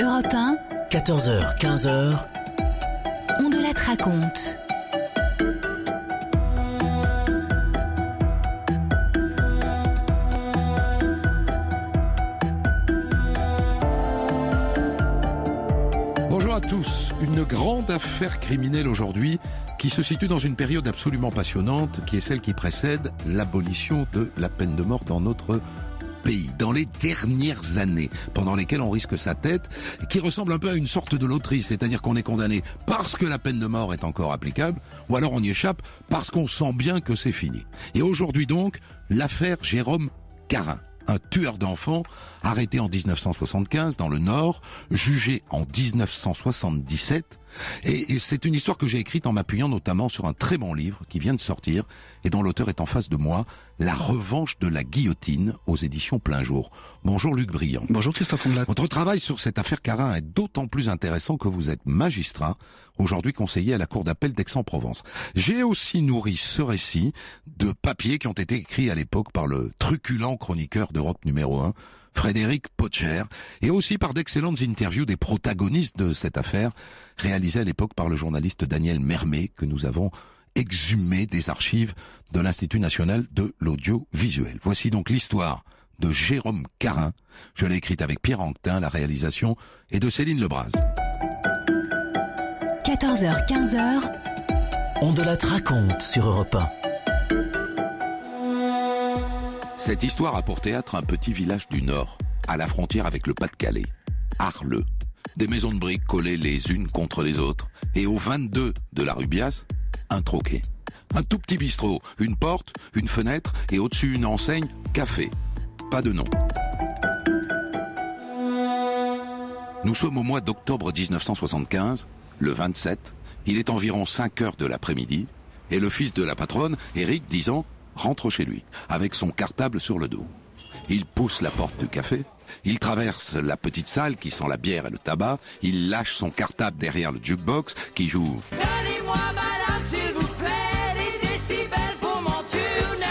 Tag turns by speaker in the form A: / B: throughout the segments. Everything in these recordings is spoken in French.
A: Europe 1,
B: 14h, 15h,
A: on de la te raconte.
C: Bonjour à tous. Une grande affaire criminelle aujourd'hui qui se situe dans une période absolument passionnante qui est celle qui précède l'abolition de la peine de mort dans notre pays, dans les dernières années, pendant lesquelles on risque sa tête, qui ressemble un peu à une sorte de loterie, c'est-à-dire qu'on est condamné parce que la peine de mort est encore applicable, ou alors on y échappe parce qu'on sent bien que c'est fini. Et aujourd'hui donc, l'affaire Jérôme Carin un tueur d'enfants arrêté en 1975 dans le Nord, jugé en 1977. Et, et c'est une histoire que j'ai écrite en m'appuyant notamment sur un très bon livre qui vient de sortir et dont l'auteur est en face de moi, La revanche de la guillotine aux éditions Plein Jour. Bonjour Luc Briand.
D: Bonjour Christophe Ondelat.
C: Votre travail sur cette affaire Carin est d'autant plus intéressant que vous êtes magistrat, aujourd'hui conseiller à la Cour d'appel d'Aix-en-Provence. J'ai aussi nourri ce récit de papiers qui ont été écrits à l'époque par le truculent chroniqueur d'Europe numéro 1, Frédéric Potcher, et aussi par d'excellentes interviews des protagonistes de cette affaire, réalisées à l'époque par le journaliste Daniel Mermet, que nous avons exhumé des archives de l'Institut national de l'audiovisuel. Voici donc l'histoire de Jérôme Carin. Je l'ai écrite avec Pierre Anquetin, la réalisation, et de Céline Lebras.
A: 14h, 15h,
B: on de la te raconte sur Europe 1.
C: Cette histoire a pour théâtre un petit village du Nord, à la frontière avec le Pas-de-Calais, Arleux. Des maisons de briques collées les unes contre les autres, et au 22 de la rue Bias, un troquet. Un tout petit bistrot, une porte, une fenêtre, et au-dessus une enseigne, café. Pas de nom. Nous sommes au mois d'octobre 1975, le 27. Il est environ 5 heures de l'après-midi, et le fils de la patronne, Eric, 10 ans, rentre chez lui, avec son cartable sur le dos. Il pousse la porte du café, il traverse la petite salle qui sent la bière et le tabac, il lâche son cartable derrière le jukebox qui joue
E: Donnez-moi, madame, s'il vous plaît, des décibels pour mon tuner.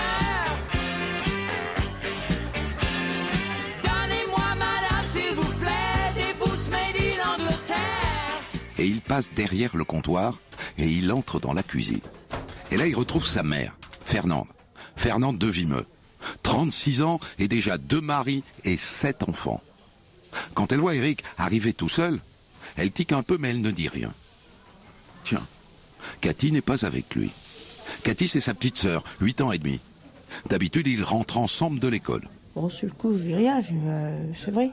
E: Donnez-moi, madame, s'il vous plaît, des boots made in Angleterre.
C: et il passe derrière le comptoir et il entre dans la cuisine. Et là, il retrouve sa mère, Fernande. Fernande de Vimeux. 36 ans et déjà deux maris et sept enfants. Quand elle voit Eric arriver tout seul, elle tique un peu mais elle ne dit rien. Tiens, Cathy n'est pas avec lui. Cathy, c'est sa petite sœur, 8 ans et demi. D'habitude, ils rentrent ensemble de l'école.
F: Bon, sur le coup, je dis rien, euh, c'est vrai.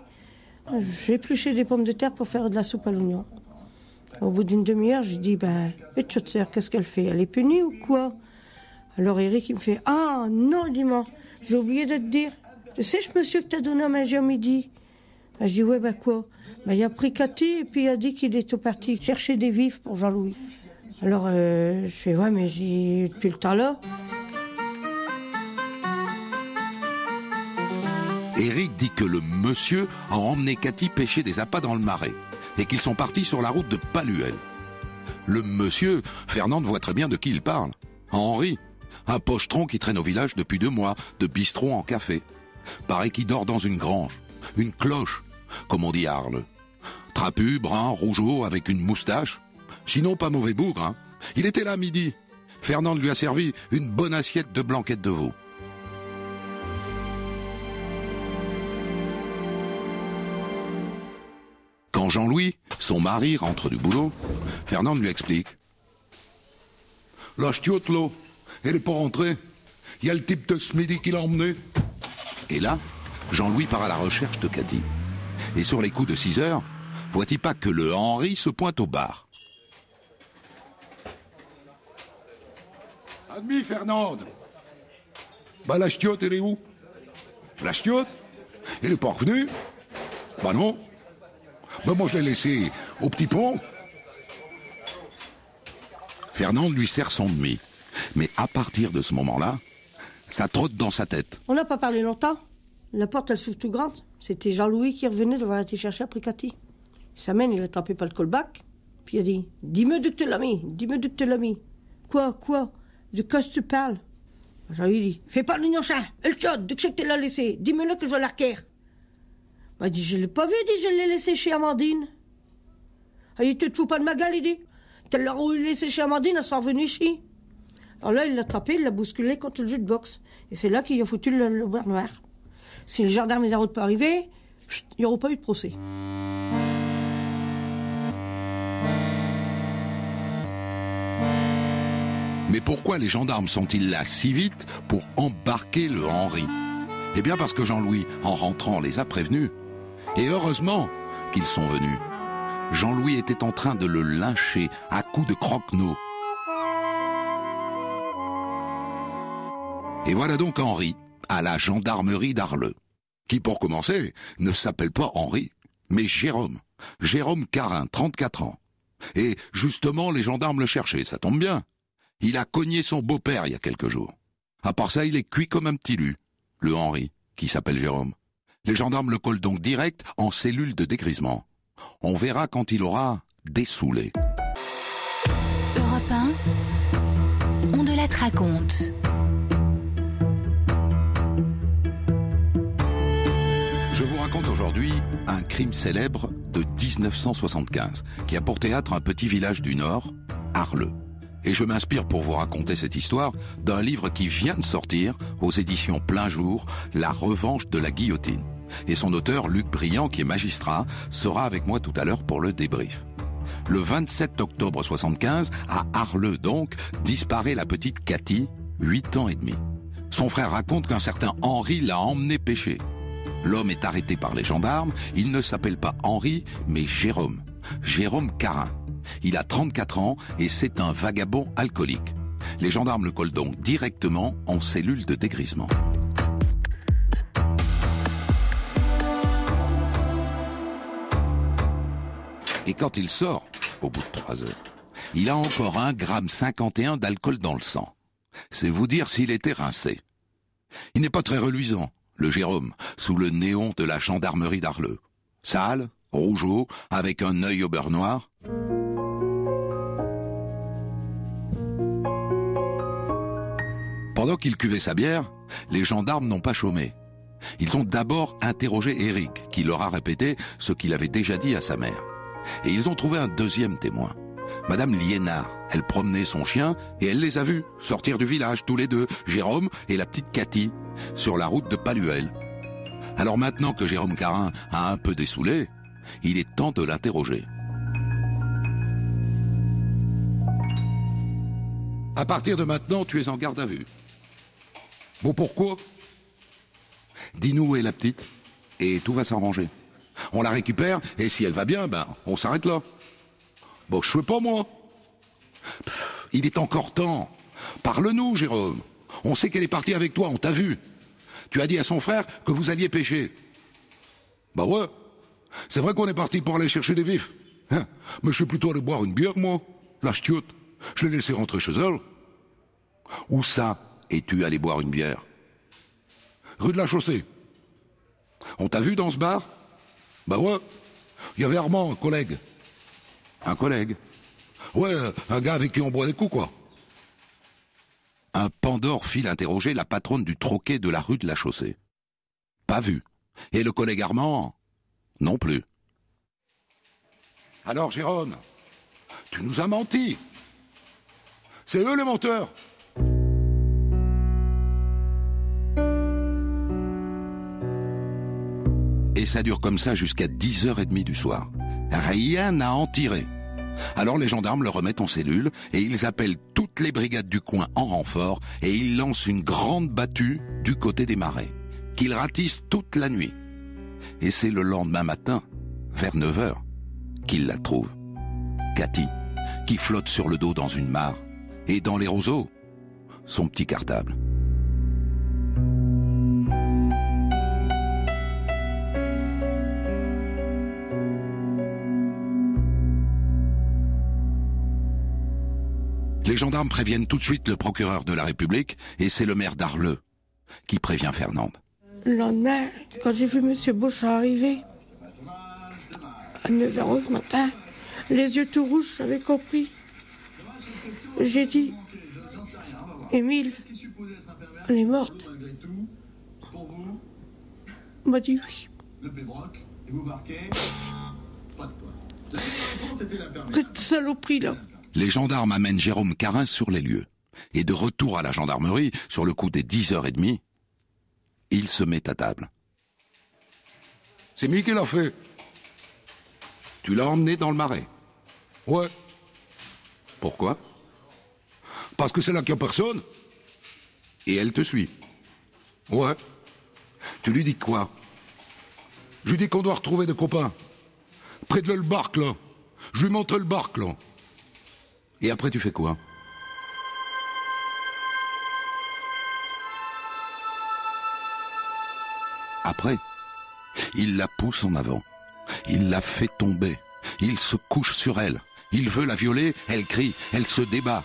F: J'ai épluché des pommes de terre pour faire de la soupe à l'oignon. Au bout d'une demi-heure, je dis, ben, et qu'est-ce qu'elle fait? Elle est punie ou quoi? Alors Eric, il me fait, ah non, dis-moi, j'ai oublié de te dire. Tu sais, ce monsieur que t'as donné à manger à midi ben, Je dis, ouais, ben quoi? Ben, Il a pris Cathy et puis il a dit qu'il était parti chercher des vifs pour Jean-Louis. Alors, euh, je fais, ouais, mais j'ai depuis le temps là.
C: Eric dit que le monsieur a emmené Cathy pêcher des appâts dans le marais et qu'ils sont partis sur la route de Paluel. Le monsieur, Fernande voit très bien de qui il parle. Henri, un pochetron qui traîne au village depuis deux mois, de bistrot en café. Paraît qu'il dort dans une grange, une cloche, comme on dit à Arles. Trapu, brun, rougeau, avec une moustache. Sinon pas mauvais bougre, hein. Il était là midi. Fernande lui a servi une bonne assiette de blanquette de veau. Quand Jean-Louis, son mari, rentre du boulot, Fernande lui explique. Là, elle est pas rentrée. Il y a le type de ce midi qui l'a emmené. Et là, Jean-Louis part à la recherche de Cathy. Et sur les coups de 6 heures, voit-il pas que le Henri se pointe au bar Admis, Fernande. Bah, la ch'tiote, elle est où? La ch'tiote Elle est pas revenue Bah non. Ben moi je l'ai laissé au petit pont. Fernande lui sert son demi. Mais à partir de ce moment-là, ça trotte dans sa tête.
F: On n'a pas parlé longtemps. La porte, elle s'ouvre tout grande. C'était Jean-Louis qui revenait d'avoir été chercher après Cathy. Il s'amène, il a tapé par le callback. Puis il a dit Dis-moi d'où tu l'as mis, dis-moi d'où tu l'as mis. Quoi, quoi De quoi tu parles? Jean-Louis dit Fais pas l'union chat, le chod, d'où que tu l'as laissé, dis-moi-le que je. Bah, il dit, je l'ai pas vu, dit, je l'ai laissé chez Amandine. Ah, il te fous pas de ma gueule, il dit. Tu l'as laissé chez Amandine, elle sera revenue ici. Alors là, il l'a attrapé, il l'a bousculé contre le jeu de boxe. Et c'est là qu'il a foutu le, le noir. Si le gendarme arôtes pas arrivé, il n'y aurait pas eu de procès.
C: Mais pourquoi les gendarmes sont-ils là si vite pour embarquer le Henri? Eh bien parce que Jean-Louis, en rentrant, les a prévenus. Et heureusement qu'ils sont venus. Jean-Louis était en train de le lyncher à coups de croque-noix. Et voilà donc Henri à la gendarmerie d'Arleux, qui pour commencer ne s'appelle pas Henri, mais Jérôme. Jérôme Carin, 34 ans. Et justement, les gendarmes le cherchaient, ça tombe bien. Il a cogné son beau-père il y a quelques jours. À part ça, il est cuit comme un petit lu, le Henri, qui s'appelle Jérôme. Les gendarmes le collent donc direct en cellule de dégrisement. On verra quand il aura dessoulé.
A: Europe 1, on de la raconte.
C: Un crime célèbre de 1975 qui a pour théâtre un petit village du Nord, Arleux. Et je m'inspire pour vous raconter cette histoire d'un livre qui vient de sortir aux éditions Plein Jour, La revanche de la guillotine. Et son auteur, Luc Briand, qui est magistrat, sera avec moi tout à l'heure pour le débrief. Le 27 octobre 75, à Arleux donc, disparaît la petite Cathy, 8 ans et demi. Son frère raconte qu'un certain Henri l'a emmené pêcher. L'homme est arrêté par les gendarmes, il ne s'appelle pas Henri, mais Jérôme. Jérôme Carin. Il a 34 ans et c'est un vagabond alcoolique. Les gendarmes le collent donc directement en cellule de dégrisement. Et quand il sort, au bout de trois heures, il a encore 1 gramme 51 d'alcool dans le sang. C'est vous dire s'il était rincé. Il n'est pas très reluisant, le Jérôme, sous le néon de la gendarmerie d'Arleux. Sale, rougeau, avec un œil au beurre noir. Pendant qu'il cuvait sa bière, les gendarmes n'ont pas chômé. Ils ont d'abord interrogé Eric, qui leur a répété ce qu'il avait déjà dit à sa mère. Et ils ont trouvé un deuxième témoin. Madame Liénard, elle promenait son chien et elle les a vus sortir du village tous les deux, Jérôme et la petite Cathy, sur la route de Paluel. Alors maintenant que Jérôme Carin a un peu dessoulé, il est temps de l'interroger. À partir de maintenant, tu es en garde à vue. Bon, pourquoi? Dis-nous où est la petite? Et tout va s'arranger. On la récupère et si elle va bien, ben, on s'arrête là. Bon, je sais pas moi. Il est encore temps. Parle-nous, Jérôme. On sait qu'elle est partie avec toi, on t'a vu. Tu as dit à son frère que vous alliez pêcher. Bah ouais. C'est vrai qu'on est parti pour aller chercher des vifs. Hein Mais je suis plutôt allé boire une bière, moi. La ch'tiote. Je l'ai laissé rentrer chez elle. Où ça es-tu allé boire une bière? Rue de la Chaussée. On t'a vu dans ce bar? Bah ouais. Il y avait Armand, collègue. Un collègue Ouais, un gars avec qui on boit des coups, quoi. Un Pandore file interroger la patronne du troquet de la rue de la Chaussée. Pas vu. Et le collègue Armand Non plus. Alors, Jérôme, tu nous as menti. C'est eux les menteurs. Et ça dure comme ça jusqu'à 10h30 du soir. Rien n'a en tiré. Alors les gendarmes le remettent en cellule et ils appellent toutes les brigades du coin en renfort et ils lancent une grande battue du côté des marais, qu'ils ratissent toute la nuit. Et c'est le lendemain matin, vers 9h, qu'ils la trouvent. Cathy, qui flotte sur le dos dans une mare, et dans les roseaux, son petit cartable. Les gendarmes préviennent tout de suite le procureur de la République et c'est le maire d'Arleux qui prévient Fernande.
F: Le lendemain, quand j'ai vu M. Bush arriver, à 9h le matin, les yeux tout rouges, j'avais compris. J'ai dit, Émile, elle est morte. Il m'a dit oui. Quelle saloperie, là.
C: Les gendarmes amènent Jérôme Carin sur les lieux. Et de retour à la gendarmerie, sur le coup des 10h30, il se met à table. C'est qui l'a fait. Tu l'as emmené dans le marais Ouais. Pourquoi? Parce que c'est là qu'il n'y a personne. Et elle te suit Ouais. Tu lui dis quoi? Je lui dis qu'on doit retrouver des copains. Près de le barque, là. Je lui montre le barque, là. Et après, tu fais quoi Après, il la pousse en avant. Il la fait tomber. Il se couche sur elle. Il veut la violer, elle crie, elle se débat.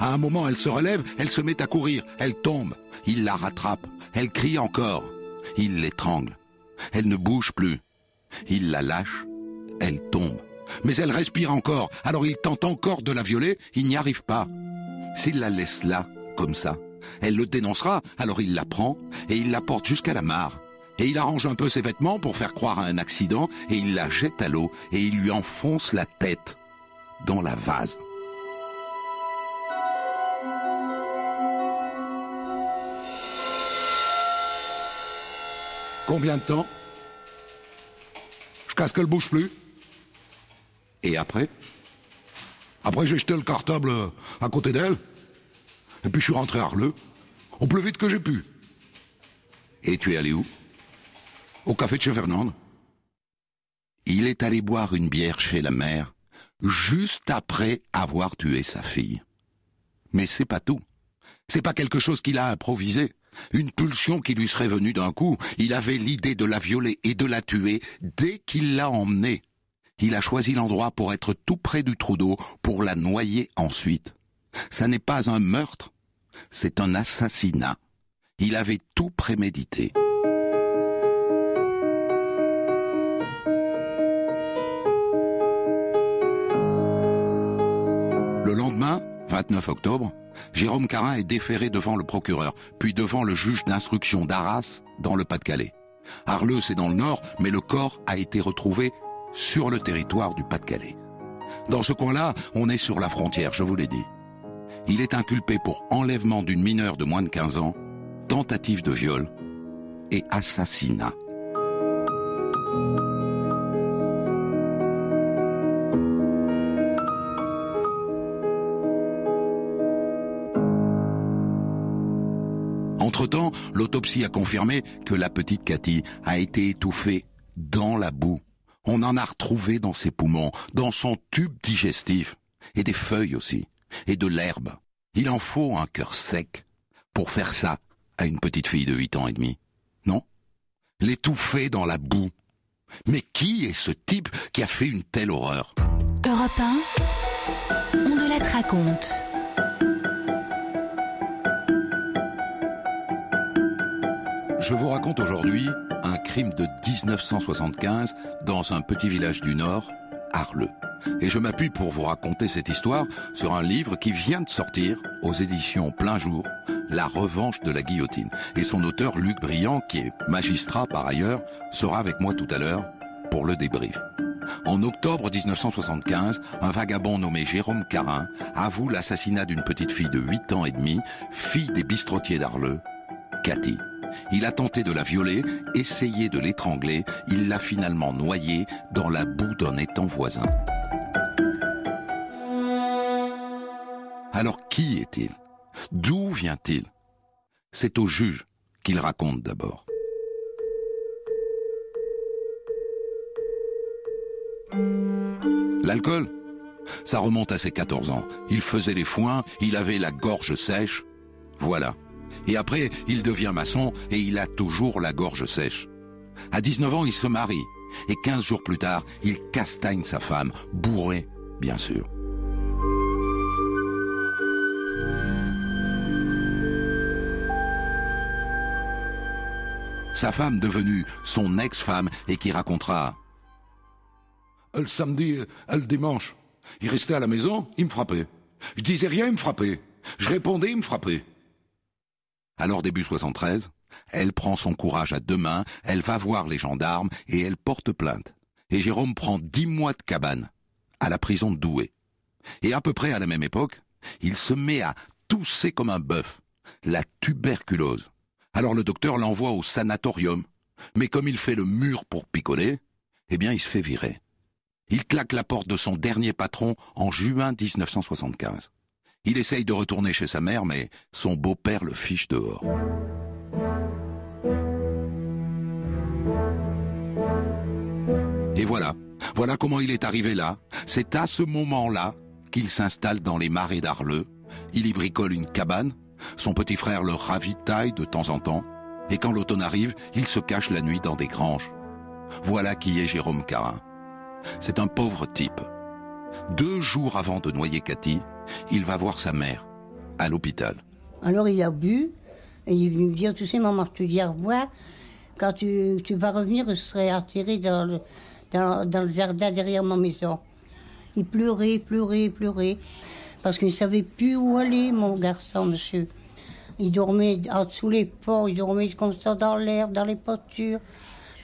C: À un moment, elle se relève, elle se met à courir, elle tombe. Il la rattrape, elle crie encore. Il l'étrangle. Elle ne bouge plus. Il la lâche, elle tombe. Mais elle respire encore, alors il tente encore de la violer, il n'y arrive pas. S'il la laisse là, comme ça, elle le dénoncera, alors il la prend et il la porte jusqu'à la mare. Et il arrange un peu ses vêtements pour faire croire à un accident et il la jette à l'eau et il lui enfonce la tête dans la vase. Combien de temps? Je casse qu'elle bouge plus. Et après? Après, j'ai jeté le cartable euh, à côté d'elle. Et puis je suis rentré à Arleux. Au plus vite que j'ai pu. Et tu es allé où? Au café de chez Fernande. Il est allé boire une bière chez la mère, juste après avoir tué sa fille. Mais c'est pas tout. C'est pas quelque chose qu'il a improvisé. Une pulsion qui lui serait venue d'un coup. Il avait l'idée de la violer et de la tuer dès qu'il l'a emmenée. Il a choisi l'endroit pour être tout près du trou d'eau, pour la noyer ensuite. Ça n'est pas un meurtre, c'est un assassinat. Il avait tout prémédité. Le lendemain, 29 octobre, Jérôme Carin est déféré devant le procureur, puis devant le juge d'instruction d'Arras, dans le Pas-de-Calais. Arleux, c'est dans le nord, mais le corps a été retrouvé sur le territoire du Pas-de-Calais. Dans ce coin-là, on est sur la frontière, je vous l'ai dit. Il est inculpé pour enlèvement d'une mineure de moins de 15 ans, tentative de viol et assassinat. Entre-temps, l'autopsie a confirmé que la petite Cathy a été étouffée dans la boue. On en a retrouvé dans ses poumons, dans son tube digestif, et des feuilles aussi, et de l'herbe. Il en faut un cœur sec pour faire ça à une petite fille de 8 ans et demi. Non? L'étouffer dans la boue. Mais qui est ce type qui a fait une telle horreur?
A: Europe 1, on de la raconte.
C: Je vous raconte aujourd'hui un crime de 1975 dans un petit village du Nord, Arleux. Et je m'appuie pour vous raconter cette histoire sur un livre qui vient de sortir aux éditions Plein Jour, La revanche de la guillotine. Et son auteur, Luc Briand, qui est magistrat par ailleurs, sera avec moi tout à l'heure pour le débrief. En octobre 1975, un vagabond nommé Jérôme Carin avoue l'assassinat d'une petite fille de 8 ans et demi, fille des bistrotiers d'Arleux, Cathy. Il a tenté de la violer, essayé de l'étrangler, il l'a finalement noyée dans la boue d'un étang voisin. Alors qui est-il? D'où vient-il? C'est au juge qu'il raconte d'abord. L'alcool? Ça remonte à ses 14 ans. Il faisait les foins, il avait la gorge sèche. Voilà. Et après, il devient maçon et il a toujours la gorge sèche. À 19 ans, il se marie. Et 15 jours plus tard, il castagne sa femme, bourrée, bien sûr. Sa femme devenue son ex-femme et qui racontera Le samedi, le dimanche, il restait à la maison, il me frappait. Je disais rien, il me frappait. Je répondais, il me frappait. Alors début 73, Elle prend son courage à deux mains, elle va voir les gendarmes et elle porte plainte. Et Jérôme prend dix mois de cabane à la prison de Douai. Et à peu près à la même époque, il se met à tousser comme un bœuf, la tuberculose. Alors le docteur l'envoie au sanatorium. Mais comme il fait le mur pour picoler, eh bien il se fait virer. Il claque la porte de son dernier patron en juin 1975. Il essaye de retourner chez sa mère, mais son beau-père le fiche dehors. Et voilà, voilà comment il est arrivé là. C'est à ce moment-là qu'il s'installe dans les marais d'Arleux. Il y bricole une cabane. Son petit frère le ravitaille de temps en temps. Et quand l'automne arrive, il se cache la nuit dans des granges. Voilà qui est Jérôme Carin. C'est un pauvre type. Deux jours avant de noyer Cathy, il va voir sa mère à l'hôpital.
D: Alors il a bu et il me dire, tu sais maman, je te dis au revoir. Quand tu, vas revenir, je serai atterré dans le, jardin derrière ma maison. Il pleurait, pleurait, pleurait. Parce qu'il ne savait plus où aller, mon garçon, monsieur. Il dormait en dessous les ports, il dormait comme ça dans l'herbe, dans les postures.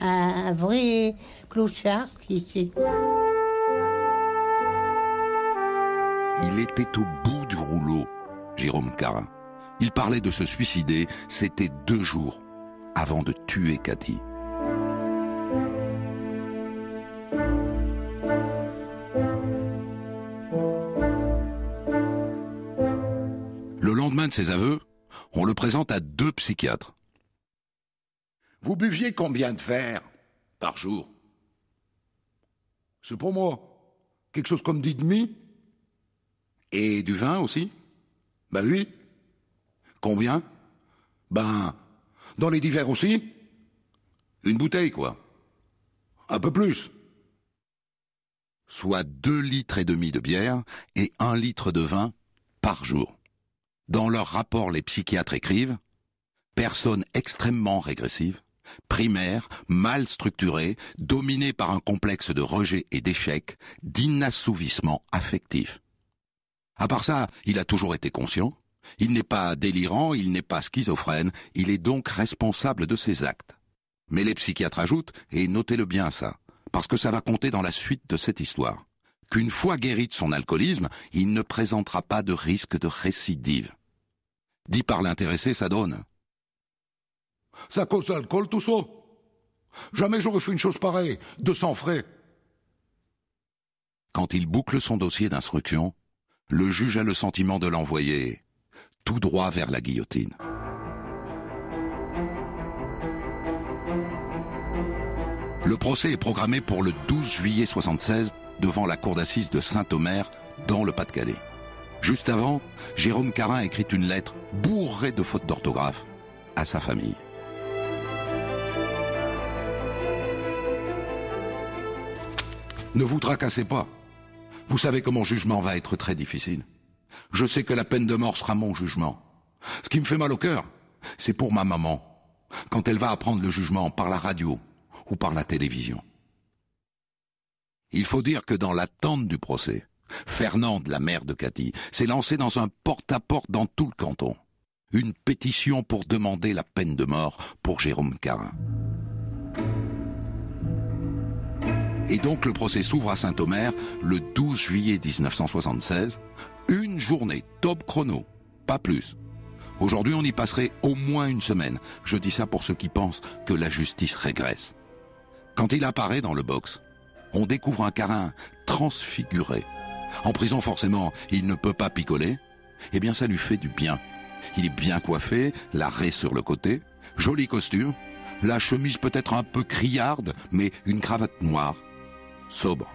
D: Un, vrai clochard qui.
C: Il était au bout du rouleau, Jérôme Carin. Il parlait de se suicider, c'était deux jours avant de tuer Cathy. Le lendemain de ses aveux, on le présente à deux psychiatres.
G: Vous buviez combien de verres
C: Par jour.
G: C'est pour moi. Quelque chose comme dix demi?
C: Et du vin aussi?
G: Ben oui.
C: Combien?
G: Ben, dans les divers aussi
C: Une bouteille, quoi.
G: Un peu plus.
C: Soit deux litres et demi de bière et un litre de vin par jour. Dans leur rapport, les psychiatres écrivent Personne extrêmement régressive, primaire, mal structurée, dominée par un complexe de rejet et d'échec, d'inassouvissement affectif. À part ça, il a toujours été conscient. Il n'est pas délirant, il n'est pas schizophrène, il est donc responsable de ses actes. Mais les psychiatres ajoutent, et notez-le bien ça, parce que ça va compter dans la suite de cette histoire, qu'une fois guéri de son alcoolisme, il ne présentera pas de risque de récidive. Dit par l'intéressé, ça donne.
G: À cause l'alcool, tout ça Jamais j'aurais fait une chose pareille, de sang frais.
C: Quand il boucle son dossier d'instruction, le juge a le sentiment de l'envoyer tout droit vers la guillotine. Le procès est programmé pour le 12 juillet 76 devant la cour d'assises de Saint-Omer, dans le Pas-de-Calais. Juste avant, Jérôme Carin écrit une lettre bourrée de fautes d'orthographe à sa famille. Ne vous tracassez pas. Vous savez que mon jugement va être très difficile. Je sais que la peine de mort sera mon jugement. Ce qui me fait mal au cœur, c'est pour ma maman, quand elle va apprendre le jugement par la radio ou par la télévision. Il faut dire que dans l'attente du procès, Fernande, la mère de Cathy, s'est lancée dans un porte-à-porte dans tout le canton. Une pétition pour demander la peine de mort pour Jérôme Carin. Et donc le procès s'ouvre à Saint-Omer le 12 juillet 1976. Une journée, top chrono, pas plus. Aujourd'hui, on y passerait au moins une semaine. Je dis ça pour ceux qui pensent que la justice régresse. Quand il apparaît dans le box, on découvre un Carin transfiguré. En prison, forcément, il ne peut pas picoler. Eh bien, ça lui fait du bien. Il est bien coiffé, la raie sur le côté, joli costume, la chemise peut-être un peu criarde, mais une cravate noire, sobre.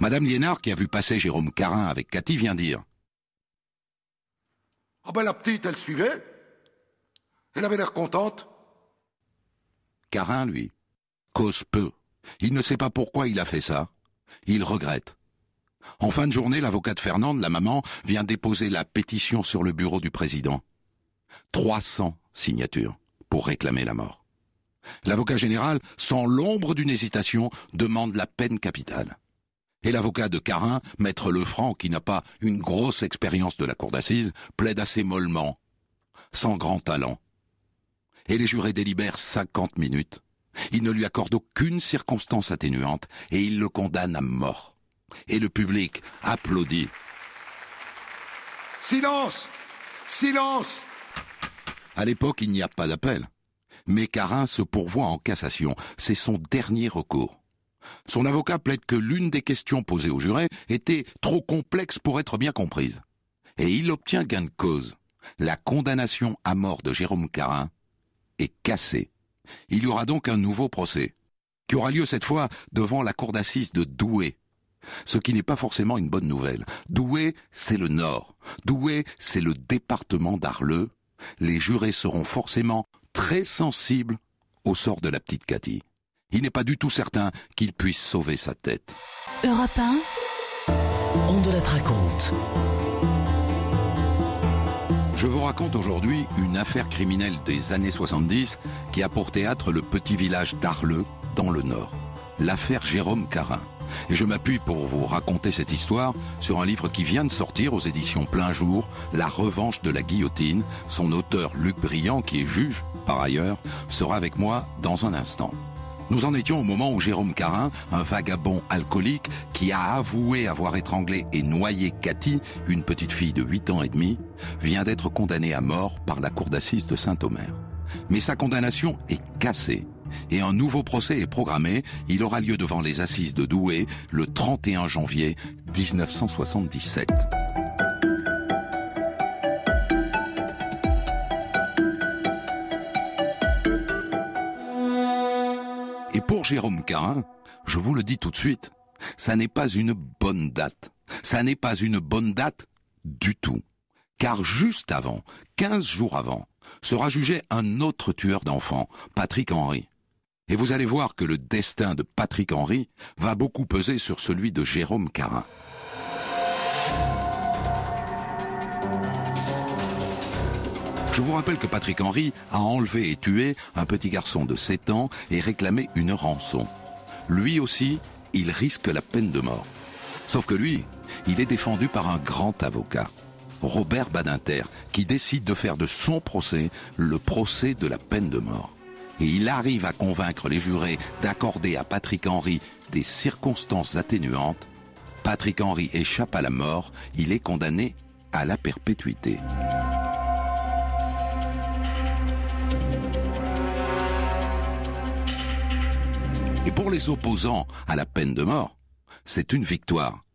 C: Madame Liénard, qui a vu passer Jérôme Carin avec Cathy, vient dire
G: Ah ben la petite, elle suivait. Elle avait l'air contente.
C: Carin, lui, cause peu. Il ne sait pas pourquoi il a fait ça. Il regrette. En fin de journée, l'avocat de Fernande, la maman, vient déposer la pétition sur le bureau du président. 300 signatures pour réclamer la mort. L'avocat général, sans l'ombre d'une hésitation, demande la peine capitale. Et l'avocat de Carin, maître Lefranc, qui n'a pas une grosse expérience de la cour d'assises, plaide assez mollement, sans grand talent. Et les jurés délibèrent 50 minutes. Ils ne lui accordent aucune circonstance atténuante et ils le condamnent à mort. Et le public applaudit.
G: Silence Silence
C: À l'époque, il n'y a pas d'appel. Mais Carin se pourvoit en cassation. C'est son dernier recours. Son avocat plaide que l'une des questions posées au juré était trop complexe pour être bien comprise. Et il obtient gain de cause. La condamnation à mort de Jérôme Carin est cassée. Il y aura donc un nouveau procès, qui aura lieu cette fois devant la cour d'assises de Douai. Ce qui n'est pas forcément une bonne nouvelle. Douai, c'est le Nord. Douai, c'est le département d'Arleux. Les jurés seront forcément très sensibles au sort de la petite Cathy. Il n'est pas du tout certain qu'il puisse sauver sa tête.
A: Europe 1,
B: On de la raconte.
C: Je vous raconte aujourd'hui une affaire criminelle des années 70 qui a pour théâtre le petit village d'Arleux, dans le Nord. L'affaire Jérôme Carin. Et je m'appuie pour vous raconter cette histoire sur un livre qui vient de sortir aux éditions Plein Jour, La revanche de la guillotine. Son auteur Luc Briand, qui est juge par ailleurs, sera avec moi dans un instant. Nous en étions au moment où Jérôme Carin, un vagabond alcoolique qui a avoué avoir étranglé et noyé Cathy, une petite fille de 8 ans et demi, vient d'être condamné à mort par la cour d'assises de Saint-Omer. Mais sa condamnation est cassée et un nouveau procès est programmé. Il aura lieu devant les assises de Douai le 31 janvier 1977. Jérôme Carin, je vous le dis tout de suite, ça n'est pas une bonne date. Ça n'est pas une bonne date du tout. Car juste avant, 15 jours avant, sera jugé un autre tueur d'enfants, Patrick Henry. Et vous allez voir que le destin de Patrick Henry va beaucoup peser sur celui de Jérôme Carin. Je vous rappelle que Patrick Henry a enlevé et tué un petit garçon de 7 ans et réclamé une rançon. Lui aussi, il risque la peine de mort. Sauf que lui, il est défendu par un grand avocat, Robert Badinter, qui décide de faire de son procès le procès de la peine de mort. Et il arrive à convaincre les jurés d'accorder à Patrick Henry des circonstances atténuantes. Patrick Henry échappe à la mort, il est condamné à la perpétuité. Et pour les opposants à la peine de mort, c'est une victoire.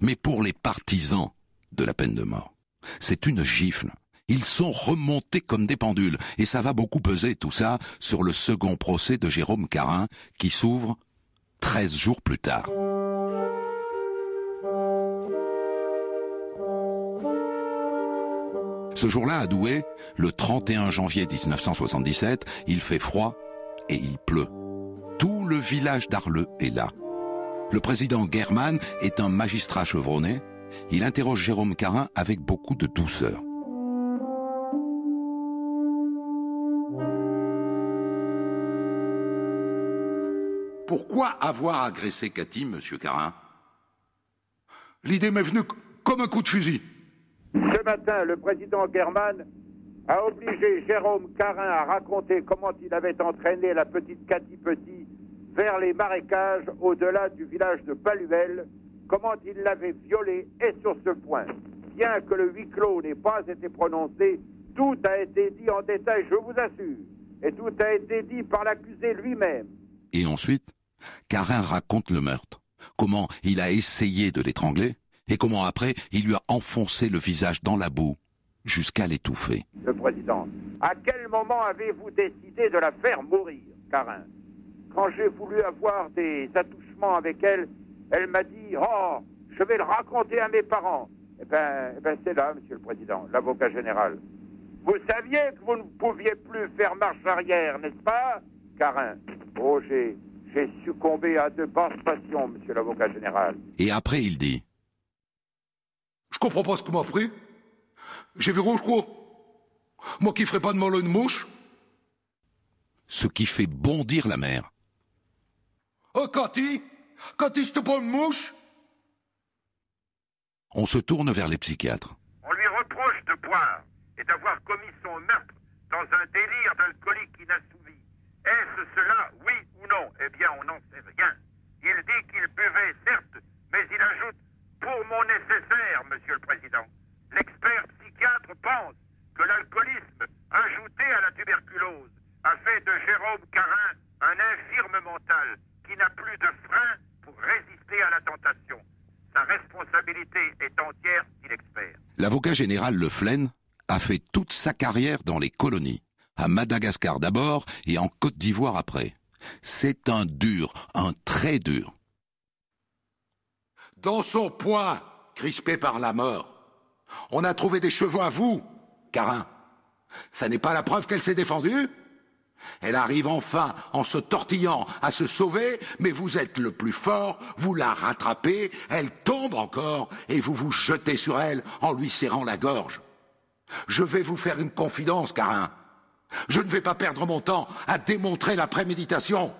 C: Mais pour les partisans de la peine de mort, c'est une gifle. Ils sont remontés comme des pendules, et ça va beaucoup peser tout ça sur le second procès de Jérôme Carin, qui s'ouvre 13 jours plus tard. Ce jour-là, à Douai, le 31 janvier 1977, il fait froid et il pleut. Tout le village d'Arleux est là. Le président German est un magistrat chevronné. Il interroge Jérôme Carin avec beaucoup de douceur. Pourquoi avoir agressé Cathy, monsieur Carin?
G: L'idée m'est venue comme un coup de fusil.
H: Ce matin, le président German a obligé Jérôme Carin à raconter comment il avait entraîné la petite Cathy Petit vers les marécages au-delà du village de Paluel, comment il l'avait violée et sur ce point. Bien que le huis clos n'ait pas été prononcé, tout a été dit en détail, je vous assure. Et tout a été dit par l'accusé lui-même.
C: Et ensuite, Carin raconte le meurtre. Comment il a essayé de l'étrangler et comment après il lui a enfoncé le visage dans la boue jusqu'à l'étouffer.
H: Le président, à quel moment avez-vous décidé de la faire mourir, Carin? Quand j'ai voulu avoir des attouchements avec elle, elle m'a dit Oh, je vais le raconter à mes parents. Eh bien, eh ben, c'est là, monsieur le président, l'avocat général. Vous saviez que vous ne pouviez plus faire marche arrière, n'est-ce pas, Carin? Oh, j'ai, j'ai succombé à de basses passions, monsieur l'avocat général.
C: Et après il dit
G: Je comprends pas ce qu'on m'a pris. J'ai vu rouge quoi Moi qui ferai pas de mal à une mouche
C: ce qui fait bondir la mère.
G: Oh, Cathy Cathy, c'était pas une mouche
C: On se tourne vers les psychiatres.
H: On lui reproche de boire et d'avoir commis son meurtre dans un délire d'alcoolique inassouvi. Est-ce cela, oui ou non? Eh bien, on n'en sait rien. Il dit qu'il buvait, certes, mais il ajoute pour mon nécessaire, monsieur le président. L'expert psychiatre pense que l'alcoolisme, ajouté à la tuberculose, a fait de Jérôme Carin un infirme mental qui n'a plus de frein pour résister à la tentation. Sa responsabilité est entière, dit l'expert.
C: L'avocat général Le Flen a fait toute sa carrière dans les colonies, à Madagascar d'abord et en Côte d'Ivoire après. C'est un dur, un très dur.
G: Dans son poing, crispé par la mort, on a trouvé des chevaux à vous, Carin. Ça n'est pas la preuve qu'elle s'est défendue Elle arrive enfin en se tortillant à se sauver, mais vous êtes le plus fort, vous la rattrapez, elle tombe encore, et vous vous jetez sur elle en lui serrant la gorge. Je vais vous faire une confidence, Carin. Je ne vais pas perdre mon temps à démontrer la préméditation.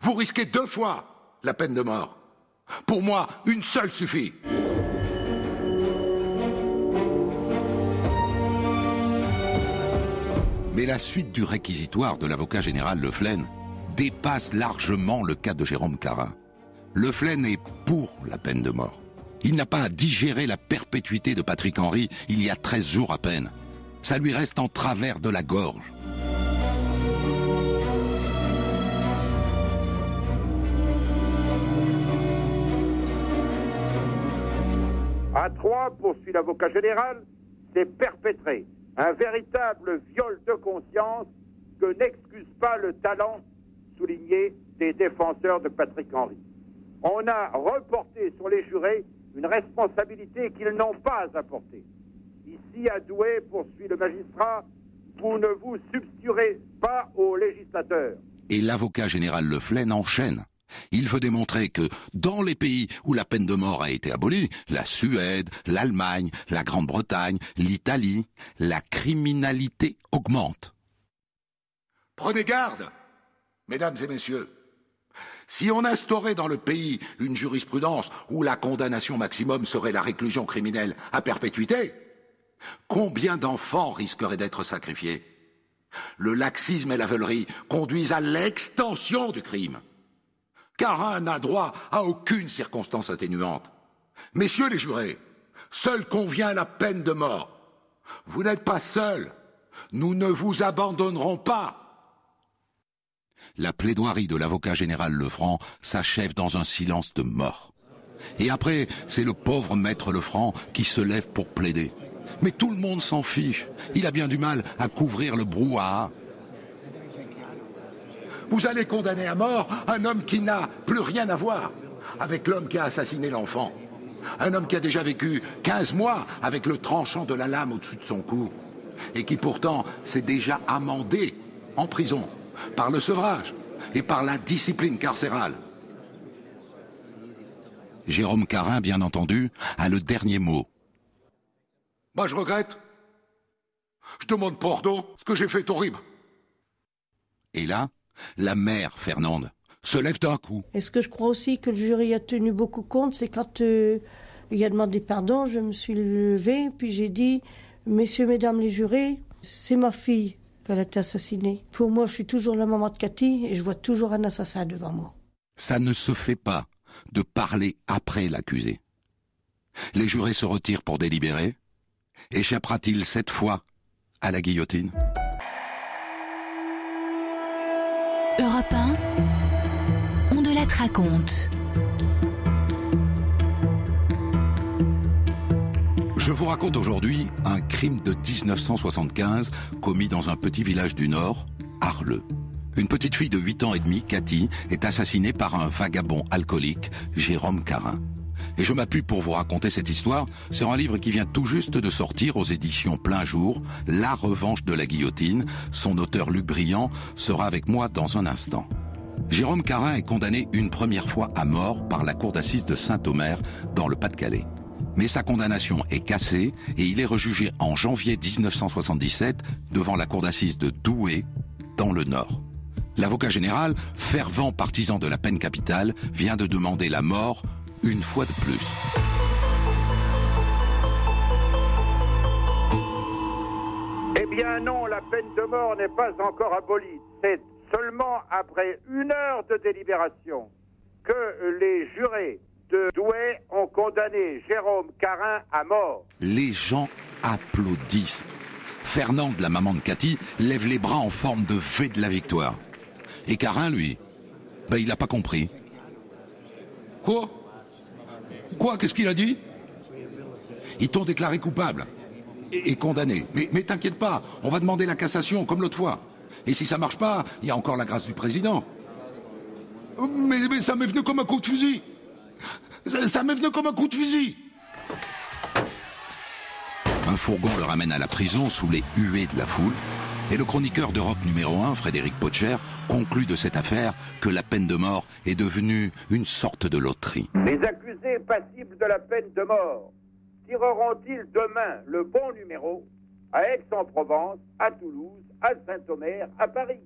G: Vous risquez deux fois la peine de mort. Pour moi, une seule suffit.
C: Mais la suite du réquisitoire de l'avocat général Le dépasse largement le cas de Jérôme Carin. Le est pour la peine de mort. Il n'a pas à digérer la perpétuité de Patrick Henry il y a 13 jours à peine. Ça lui reste en travers de la gorge.
H: À trois, poursuit l'avocat général, c'est perpétré un véritable viol de conscience que n'excuse pas le talent souligné des défenseurs de Patrick Henry. On a reporté sur les jurés une responsabilité qu'ils n'ont pas apportée. Ici, à Douai, poursuit le magistrat, vous ne vous substituerez pas aux législateurs.
C: Et l'avocat général Le Flen enchaîne. Il veut démontrer que dans les pays où la peine de mort a été abolie, la Suède, l'Allemagne, la Grande-Bretagne, l'Italie, la criminalité augmente.
G: Prenez garde, mesdames et messieurs. Si on instaurait dans le pays une jurisprudence où la condamnation maximum serait la réclusion criminelle à perpétuité, combien d'enfants risqueraient d'être sacrifiés? Le laxisme et la veulerie conduisent à l'extension du crime. Carin n'a droit à aucune circonstance atténuante. Messieurs les jurés, seul convient la peine de mort. Vous n'êtes pas seuls. Nous ne vous abandonnerons pas.
C: La plaidoirie de l'avocat général Lefranc s'achève dans un silence de mort. Et après, c'est le pauvre maître Lefranc qui se lève pour plaider. Mais tout le monde s'en fiche. Il a bien du mal à couvrir le brouhaha.
G: Vous allez condamner à mort un homme qui n'a plus rien à voir avec l'homme qui a assassiné l'enfant. Un homme qui a déjà vécu 15 mois avec le tranchant de la lame au-dessus de son cou. Et qui pourtant s'est déjà amendé en prison par le sevrage et par la discipline carcérale.
C: Jérôme Carin, bien entendu, a le dernier mot.
G: Moi, je regrette. Je demande pardon. Ce que j'ai fait horrible.
C: Et là, la mère, Fernande, se lève d'un coup.
F: Et ce que je crois aussi que le jury a tenu beaucoup compte, c'est quand euh, il a demandé pardon, je me suis levée, puis j'ai dit, messieurs, mesdames les jurés, c'est ma fille qu'elle a été assassinée. Pour moi, je suis toujours la maman de Cathy et je vois toujours un assassin devant moi.
C: Ça ne se fait pas de parler après l'accusé. Les jurés se retirent pour délibérer. Échappera-t-il cette fois à la guillotine?
A: Europe 1, on de la raconte.
C: Je vous raconte aujourd'hui un crime de 1975 commis dans un petit village du Nord, Arleux. Une petite fille de 8 ans et demi, Cathy, est assassinée par un vagabond alcoolique, Jérôme Carin. Et je m'appuie pour vous raconter cette histoire sur un livre qui vient tout juste de sortir aux éditions Plein Jour, La revanche de la guillotine. Son auteur Luc Briand sera avec moi dans un instant. Jérôme Carin est condamné une première fois à mort par la cour d'assises de Saint-Omer dans le Pas-de-Calais. Mais sa condamnation est cassée et il est rejugé en janvier 1977 devant la cour d'assises de Douai, dans le Nord. L'avocat général, fervent partisan de la peine capitale, vient de demander la mort une fois de plus.
H: Eh bien non, la peine de mort n'est pas encore abolie. C'est seulement après une heure de délibération que les jurés de Douai ont condamné Jérôme Carin à mort.
C: Les gens applaudissent. Fernande, la maman de Cathy, lève les bras en forme de V de la victoire. Et Carin, lui, ben, il n'a pas compris. Quoi? Quoi? Qu'est-ce qu'il a dit? Ils t'ont déclaré coupable et, condamné. Mais, t'inquiète pas, on va demander la cassation comme l'autre fois. Et si ça marche pas, il y a encore la grâce du président. Mais, mais ça m'est venu comme un coup de fusil. Ça, ça m'est venu comme un coup de fusil. Un fourgon le ramène à la prison sous les huées de la foule. Et le chroniqueur d'Europe numéro 1, Frédéric Potcher, conclut de cette affaire que la peine de mort est devenue une sorte de loterie.
H: Les accusés passibles de la peine de mort tireront-ils demain le bon numéro à Aix-en-Provence, à Toulouse, à Saint-Omer, à Paris?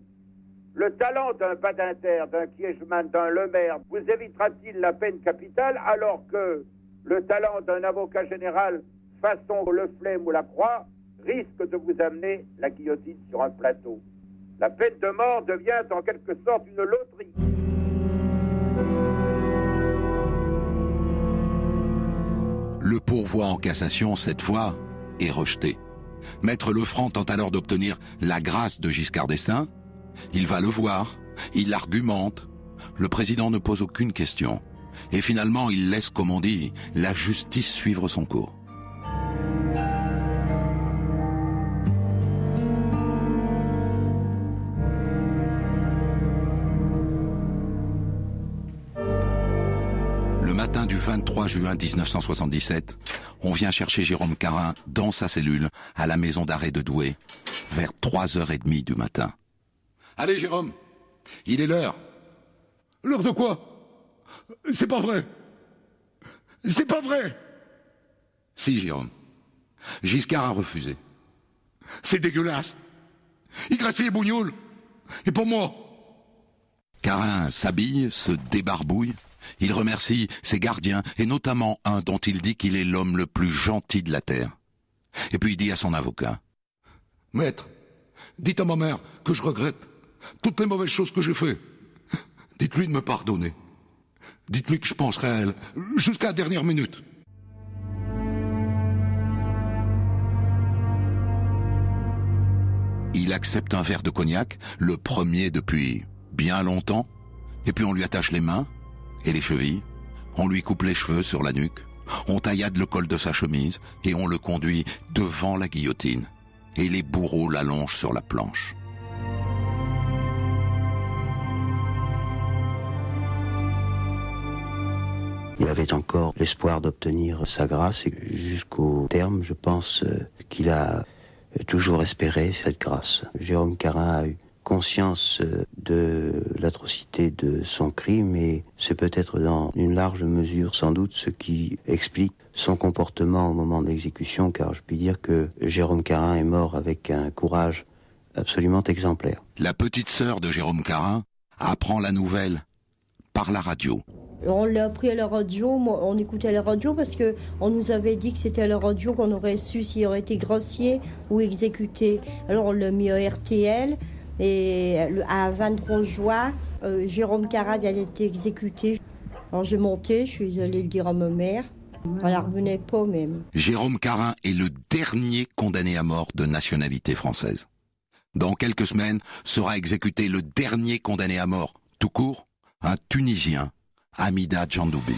H: Le talent d'un Badinter, d'un Kiechman, d'un Lemaire vous évitera-t-il la peine capitale alors que le talent d'un avocat général façon le flemme ou la croix risque de vous amener la guillotine sur un plateau La peine de mort devient en quelque sorte une loterie.
C: Le pourvoi en cassation, cette fois, est rejeté. Maître Lefranc tente alors d'obtenir la grâce de Giscard d'Estaing. Il va le voir, il l'argumente. Le président ne pose aucune question. Et finalement, il laisse, comme on dit, la justice suivre son cours. juin 1977, on vient chercher Jérôme Carin dans sa cellule à la maison d'arrêt de Douai vers 3h30 du matin. Allez Jérôme, il est l'heure. L'heure de quoi? C'est pas vrai. C'est pas vrai. Si Jérôme. Giscard a refusé. C'est dégueulasse. Il grassait les bougnoules. Et pour moi? Carin s'habille, se débarbouille il remercie ses gardiens, et notamment un dont il dit qu'il est l'homme le plus gentil de la terre. Et puis il dit à son avocat. Maître, dites à ma mère que je regrette toutes les mauvaises choses que j'ai faites. Dites-lui de me pardonner. Dites-lui que je penserai à elle jusqu'à la dernière minute. Il accepte un verre de cognac, le premier depuis bien longtemps, et puis on lui attache les mains et les chevilles, on lui coupe les cheveux sur la nuque, on taillade le col de sa chemise et on le conduit devant la guillotine. Et les bourreaux l'allongent sur la planche.
I: Il avait encore l'espoir d'obtenir sa grâce et jusqu'au terme, je pense euh, qu'il a toujours espéré cette grâce. Jérôme Carin a eu conscience euh, de l'atrocité de son crime et c'est peut-être dans une large mesure sans doute ce qui explique son comportement au moment de l'exécution car je puis dire que Jérôme Carin est mort avec un courage absolument exemplaire.
C: La petite sœur de Jérôme Carin apprend la nouvelle par la radio.
J: On l'a appris à la radio, moi, on écoutait à la radio parce que on nous avait dit que c'était à la radio qu'on aurait su s'il aurait été grossier ou exécuté. Alors on l'a mis à RTL et le- à 23 juin, euh, Jérôme Carade a été exécuté. Alors j'ai monté, je suis allée le dire à ma mère. Elle ne revenait pas même.
C: Jérôme Carin est le dernier condamné à mort de nationalité française. Dans quelques semaines sera exécuté le dernier condamné à mort, tout court, un Tunisien, Hamida Djandoubi.